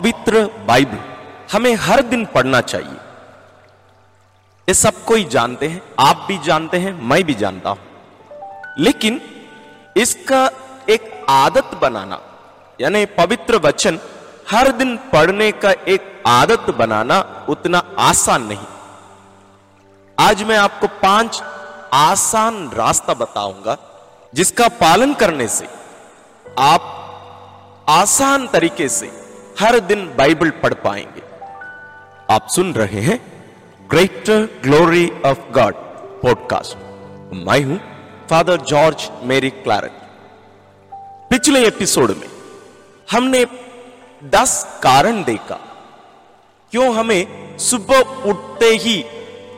पवित्र बाइबल हमें हर दिन पढ़ना चाहिए। ये सब कोई जानते हैं, आप भी जानते हैं, मैं भी जानता हूँ। लेकिन इसका एक आदत बनाना, यानी पवित्र वचन हर दिन पढ़ने का एक आदत बनाना उतना आसान नहीं। आज मैं आपको पाँच आसान रास्ता बताऊँगा, जिसका पालन करने से आप आसान तरीके से हर दिन बाइबल पढ़ पाएँगे। आप सुन रहे हैं greater glory of God podcast मैं हूँ फादर जॉर्ज मेरी क्लैरट पिछले एपिसोड में हमने दस कारण देखा, क्यों हमें सुबह उठते ही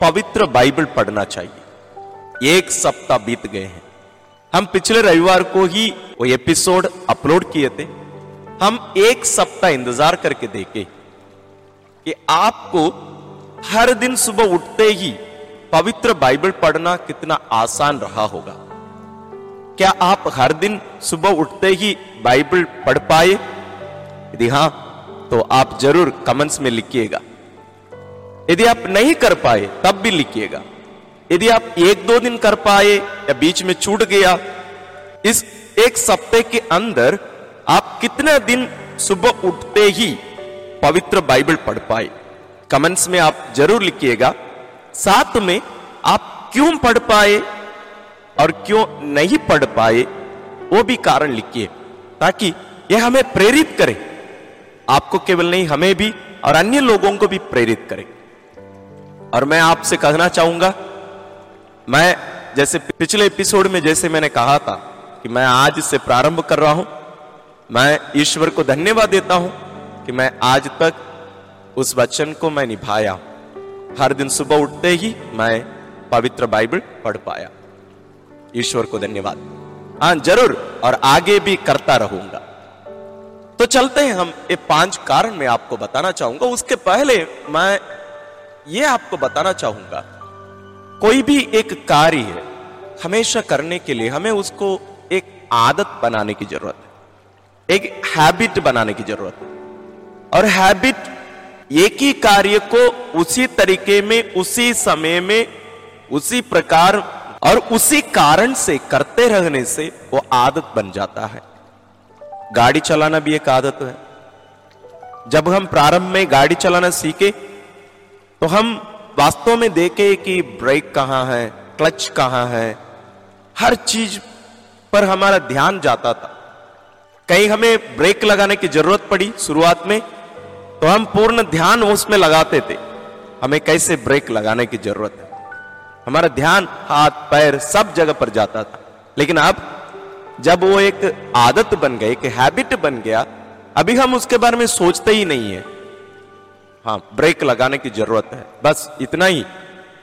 पवित्र बाइबल पढ़ना चाहिए। एक सप्ताह बीत गए हैं। हम पिछले रविवार को ही वो एपिसोड अपलोड किए थे। हम एक सप्ताह इंतज़ार करके देखे कि आपको हर दिन सुबह उठते ही पवित्र बाइबल पढ़ना कितना आसान रहा होगा। क्या आप हर दिन सुबह उठते ही बाइबल पढ़ पाए? यदि हाँ तो आप ज़रूर कमेंट्स में लिखिएगा। यदि आप नहीं कर पाए, तब भी लिखिएगा। यदि आप एक दो दिन कर पाए या बीच में छूट गया, इस एक सप्ताह के अंदर आप कितने दिन सुबह उठते ही पवित्र बाइबल पढ़ पाए? कमेंट्स में आप ज़रूर लिखिएगा। साथ में आप क्यों पढ़ पाए और क्यों नहीं पढ़ पाए, वो भी कारण लिखिए, ताकि यह हमें प्रेरित करे। आपको केवल नहीं, हमें भी और अन्य लोगों को भी प्रेरित करे। और मैं आपसे कहना चाहूँगा, मैं जैसे पिछले एपिसोड में जैसे मैंने कहा था कि मैं आज से प्रारंभ कर रहा हूँ मैं ईश्वर को धन्यवाद देता हूँ कि मैं आज तक उस वचन को मैं निभाया। हर दिन सुबह उठते ही मैं पवित्र बाइबल पढ़ पाया। ईश्वर को धन्यवाद। हाँ ज़रूर, और आगे भी करता रहूँगा। तो चलते हैं हम, ये पाँच कारण मैं आपको बताना चाहूँगा। उसके पहले मैं ये आपको बताना चाहूँगा, कोई भी एक कार्य है, हमेशा करने के लिए हमें उसको एक आदत बनाने की ज़रूरत है। एक हैबिट बनाने की ज़रूरत है। और हैबिट एक ही कार्य को उसी तरीके में, उसी समय में, उसी प्रकार और उसी कारण से करते रहने से वो आदत बन जाता है। गाड़ी चलाना भी एक आदत है। जब हम प्रारंभ में गाड़ी चलाना सीखे तो हम वास्तव में देखे कि ब्रेक कहाँ है क्लच कहाँ है। हर चीज़ पर हमारा ध्यान जाता था। कहीं हमें ब्रेक लगाने की ज़रूरत पड़ी शुरुआत में तो हम पूर्ण ध्यान उसमें लगाते थे। हमें कैसे ब्रेक लगाने की ज़रूरत है? हमारा ध्यान, हाथ, पैर सब जगह पर जाता था। लेकिन अब, जब वो एक आदत बन गई, एक हैबिट बन गया, अभी हम उसके बारे में सोचते ही नहीं है। हाँ ब्रेक लगाने की ज़रूरत है। बस इतना ही।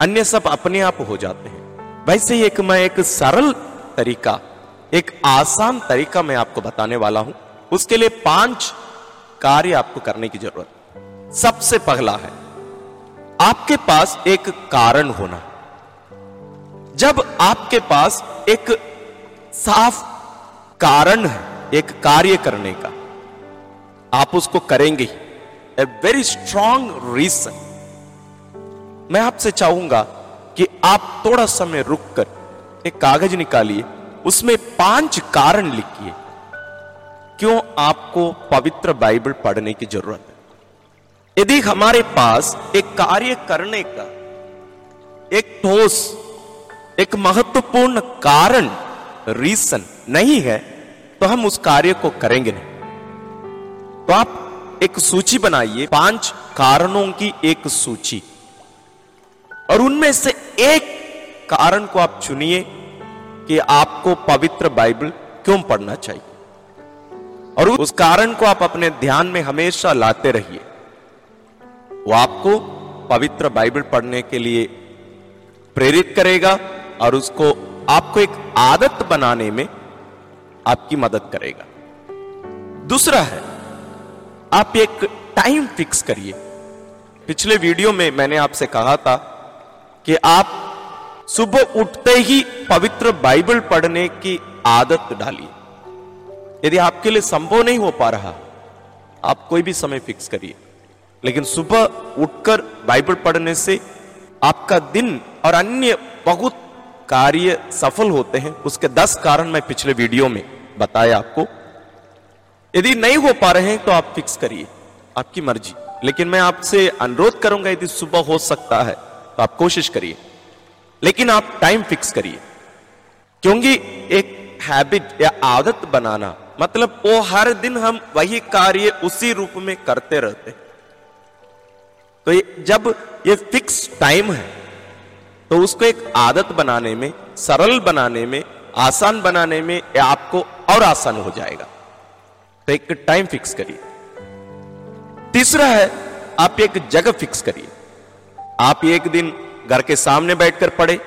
अन्य सब अपने आप हो जाते हैं। वैसे ही एक मैं एक सरल तरीका एक आसान तरीका मैं आपको बताने वाला हूँ। उसके लिए पाँच कार्य आपको करने की ज़रूरत। सबसे पहला है, आपके पास एक कारण होना। जब आपके पास एक साफ़ कारण है, एक कार्य करने का, आप उसको करेंगे ही। ए वेरी स्ट्रांग रीजन मैं आपसे चाहूँगा कि आप थोड़ा समय रुक कर एक कागज़ निकालिए। उसमें पाँच कारण लिखिए क्यों आपको पवित्र बाइबल पढ़ने की ज़रूरत है? यदि हमारे पास एक कार्य करने का एक ठोस, एक महत्वपूर्ण कारण रीजन नहीं है तो हम उस कार्य को करेंगे नहीं। तो आप एक सूची बनाइए, पाँच कारणों की एक सूची। और उनमें से एक कारण को आप चुनिए कि आपको पवित्र बाइबल क्यों पढ़ना चाहिए? और उस कारण को आप अपने ध्यान में हमेशा लाते रहिए। वो आपको पवित्र बाइबल पढ़ने के लिए प्रेरित करेगा और उसको आपको एक आदत बनाने में आपकी मदद करेगा। दूसरा है, आप एक टाइम फिक्स करिए। पिछले वीडियो में मैंने आपसे कहा था कि आप सुबह उठते ही पवित्र बाइबल पढ़ने की आदत डालिए यदि आपके लिए संभव नहीं हो पा रहा, आप कोई भी समय फिक्स करिए। लेकिन सुबह उठकर बाइबल पढ़ने से आपका दिन और अन्य बहुत कार्य सफल होते हैं। उसके दस कारण मैं पिछले वीडियो में बताया आपको। यदि नहीं हो पा रहे हैं तो आप फिक्स करिए, आपकी मर्ज़ी। लेकिन मैं आपसे अनुरोध करूँगा, यदि सुबह हो सकता है तो आप कोशिश करिए। लेकिन आप टाइम फिक्स करिए। क्योंकि एक हैबिट या आदत बनाना मतलब वो हर दिन हम वही कार्य उसी रूप में करते रहते तो ये, जब ये फिक्स टाइम है तो उसको एक आदत बनाने में सरल बनाने में आसान बनाने में आपको और आसान हो जाएगा। तो एक टाइम फिक्स करिए। तीसरा है आप एक जगह फिक्स करिए। आप एक दिन घर के सामने बैठकर पढ़े,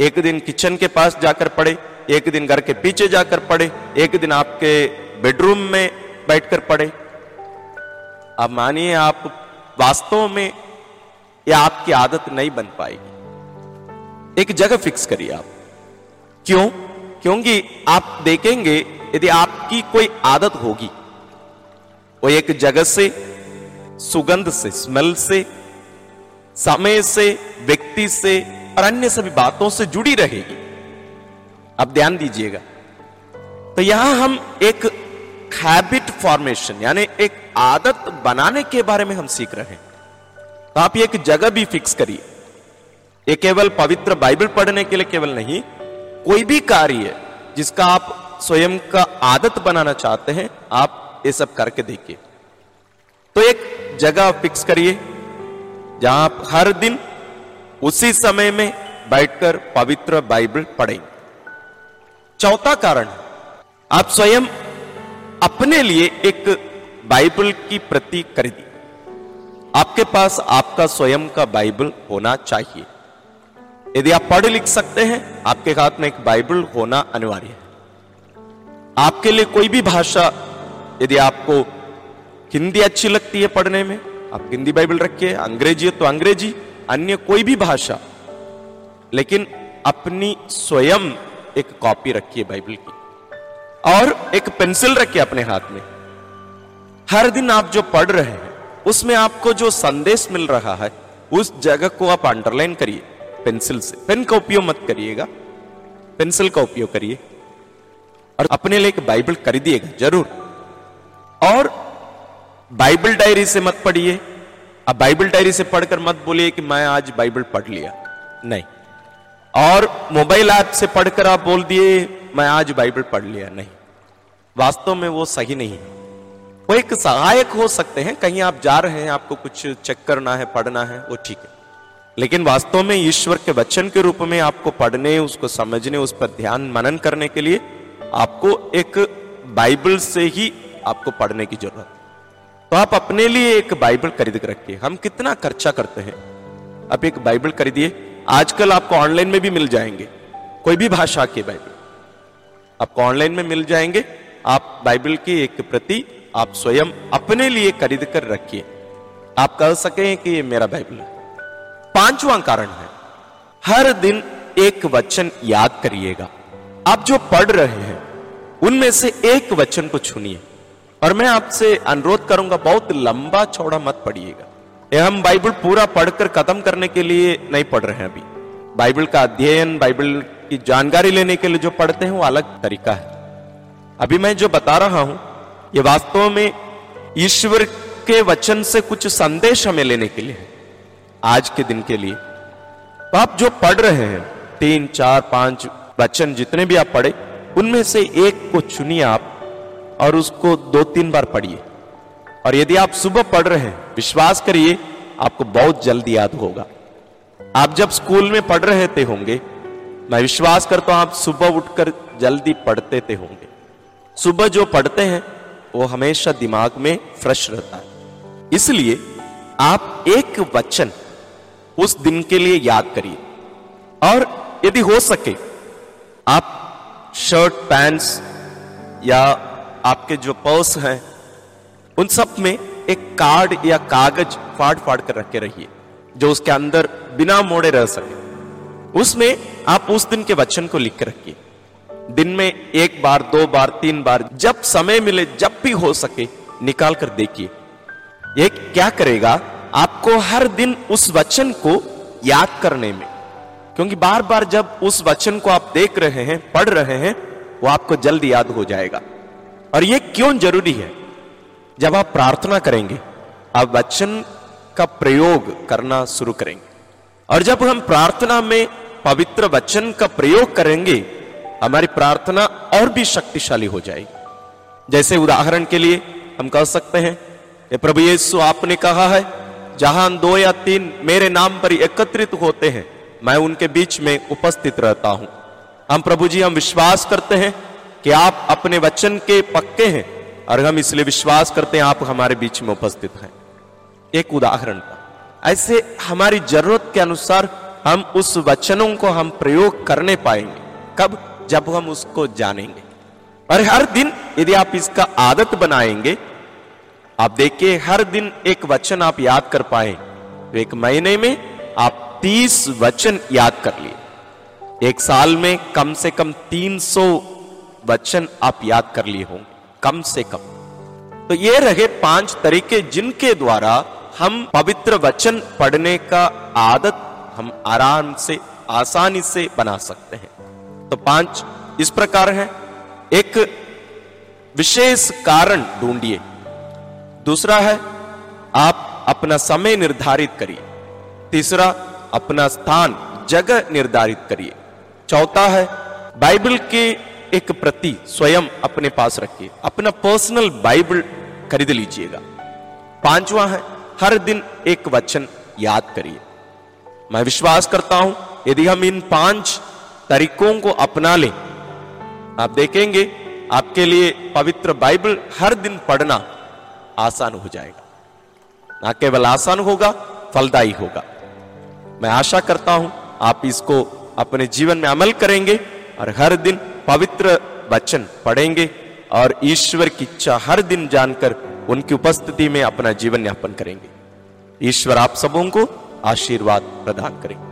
एक दिन किचन के पास जाकर पढ़े, एक दिन घर के पीछे जाकर पढ़े, एक दिन आपके बेडरूम में बैठकर पढ़े। अब मानिए आप वास्तव में यह आपकी आदत नहीं बन पाएगी। एक जगह फिक्स करिए आप। क्यों? क्योंकि आप देखेंगे यदि आपकी कोई आदत होगी, वो एक जगह से, सुगंध से स्मेल से समय से, व्यक्ति से और अन्य सभी बातों से जुड़ी रहेगी। अब ध्यान दीजिएगा। तो यहाँ हम एक हैबिट फॉर्मेशन यानी एक आदत बनाने के बारे में हम सीख रहे हैं। तो आप एक जगह भी फिक्स करिए। ये केवल पवित्र बाइबल पढ़ने के लिए केवल नहीं, कोई भी कार्य जिसका आप स्वयं का आदत बनाना चाहते हैं, आप ये सब करके देखिए। तो एक जगह फिक्स करिए। जहाँ आप हर दिन उसी समय में बैठकर पवित्र बाइबल पढ़ेंगे। चौथा कारण, आप स्वयं अपने लिए एक बाइबल की प्रति खरीदी। आपके पास आपका स्वयं का बाइबल होना चाहिए। यदि आप पढ़ लिख सकते हैं, आपके हाथ में एक बाइबल होना अनिवार्य है। आपके लिए कोई भी भाषा, यदि आपको हिंदी अच्छी लगती है पढ़ने में आप हिंदी बाइबल रखिए, अंग्रेज़ी है तो अंग्रेज़ी, अन्य कोई भी भाषा। लेकिन अपनी स्वयं एक कॉपी रखिए बाइबल की। और एक पेंसिल रखिए अपने हाथ में। हर दिन आप जो पढ़ रहे हैं, उसमें आपको जो संदेश मिल रहा है, उस जगह को आप अंडरलाइन करिए, पेंसिल से। पेन का उपयोग मत करिएगा। पेंसिल का उपयोग करिए। और अपने लिए एक बाइबल खरीदिएगा, ज़रूर। और बाइबल डायरी से मत पढ़िए। अब बाइबल डायरी से पढ़कर मत बोलिए कि मैं आज बाइबल पढ़ लिया। नहीं। और मोबाइल ऐप से पढ़कर आप बोल दिए, मैं आज बाइबल पढ़ लिया। नहीं। वास्तव में वो सही नहीं है। वो एक सहायक हो सकते हैं। कहीं आप जा रहे हैं, आपको कुछ चेक करना है, पढ़ना है, वो ठीक है। लेकिन वास्तव में ईश्वर के वचन के रूप में आपको पढ़ने, उसको समझने, उस पर ध्यान मनन करने के लिए आपको एक बाइबल से ही आपको पढ़ने की ज़रूरत तो आप अपने लिए एक बाइबल खरीद कर रखिए। हम कितना खर्चा करते हैं। आप एक बाइबल खरीदिए। आजकल आपको ऑनलाइन में भी मिल जाएँगे। कोई भी भाषा के बाइबल। आपको ऑनलाइन में मिल जाएँगे। आप बाइबल की एक प्रति आप स्वयं अपने लिए खरीद कर रखिए। आप कह सके कि ये मेरा बाइबल है। पांचवा कारण है। हर दिन एक वचन याद करिएगा। आप जो पढ़ रहे हैं, उनमें से एक वचन को चुनिए। और मैं आपसे अनुरोध करूँगा, बहुत लंबा चौड़ा मत पढ़िएगा। हम बाइबल पूरा पढ़कर खत्म करने के लिए नहीं पढ़ रहे हैं अभी। बाइबल का अध्ययन, बाइबल की जानकारी लेने के लिए जो पढ़ते हैं, वो अलग तरीका है। अभी मैं जो बता रहा हूँ, ये वास्तव में ईश्वर के वचन से कुछ संदेश हमें लेने के लिए है, आज के दिन के लिए। तो आप जो पढ़ रहे हैं, तीन, चार, पाँच वचन जितने भी आप पढ़े, उनमें से एक को चुनिए आप। और उसको दो तीन बार पढ़िए। और यदि आप सुबह पढ़ रहे हैं, विश्वास करिए, आपको बहुत जल्दी याद होगा। आप जब स्कूल में पढ़ रहे थे होंगे, मैं विश्वास करता हूँ आप सुबह उठकर जल्दी पढ़ते थे होंगे। सुबह जो पढ़ते हैं, वो हमेशा दिमाग में फ्रेश रहता है। इसलिए आप एक वचन उस दिन के लिए याद करिए। और यदि हो सके, आप शर्ट, पैंट्स या आपके जो पर्स हैं, उन सब में एक कार्ड या कागज़ फाड़ फाड़ कर रखे रहिए, जो उसके अंदर बिना मोड़े रह सके। उसमें आप उस दिन के वचन को लिख कर रखिए। दिन में एक बार, दो बार, तीन बार, जब समय मिले, जब भी हो सके, निकाल कर देखिए। ये क्या करेगा, आपको हर दिन उस वचन को याद करने में। क्योंकि बार बार जब उस वचन को आप देख रहे हैं, पढ़ रहे हैं, वो आपको जल्द याद हो जाएगा। और ये क्यों ज़रूरी है? जब आप प्रार्थना करेंगे, आप वचन का प्रयोग करना शुरू करेंगे। और जब हम प्रार्थना में पवित्र वचन का प्रयोग करेंगे, हमारी प्रार्थना और भी शक्तिशाली हो जाएगी। जैसे उदाहरण के लिए हम कह सकते हैं ये प्रभु यीशु, आपने कहा है, जहाँ दो या तीन मेरे नाम पर एकत्रित होते हैं, मैं उनके बीच में उपस्थित रहता हूँ। हम प्रभु जी, हम विश्वास करते हैं कि आप अपने वचन के पक्के हैं और हम इसलिए विश्वास करते हैं, आप हमारे बीच में उपस्थित हैं। एक उदाहरण था ऐसे हमारी ज़रूरत के अनुसार हम उस वचनों को हम प्रयोग करने पाएँगे। कब? जब हम उसको जानेंगे। और हर दिन यदि आप इसका आदत बनाएँगे, आप देखिए, हर दिन एक वचन आप याद कर पाए। तो एक महीने में आप तीस वचन याद कर लिए। एक साल में कम से कम तीन सौ वचन आप याद कर लिए होंगे, कम से कम। तो ये रहे पाँच तरीके जिनके द्वारा हम पवित्र वचन पढ़ने का आदत हम आराम से, आसानी से बना सकते हैं। तो पाँच इस प्रकार है। एक, विशेष कारण ढूंढिए। दूसरा है, आप अपना समय निर्धारित करिए। तीसरा, अपना स्थान, जगह निर्धारित करिए। चौथा है, बाइबल के एक प्रति स्वयं अपने पास रखिए। अपना पर्सनल बाइबल खरीद लीजिएगा। पांचवा है, हर दिन एक वचन याद करिए। मैं विश्वास करता हूँ, यदि हम इन पाँच तरीकों को अपना लें, आप देखेंगे, आपके लिए पवित्र बाइबल हर दिन पढ़ना आसान हो जाएगा। ना केवल आसान होगा, फलदायी होगा। मैं आशा करता हूँ, आप इसको अपने जीवन में अमल करेंगे और हर दिन पवित्र वचन पढ़ेंगे और ईश्वर की इच्छा हर दिन जानकर उनकी उपस्थिति में अपना जीवन यापन करेंगे। ईश्वर आप सबों को आशीर्वाद प्रदान करेंगे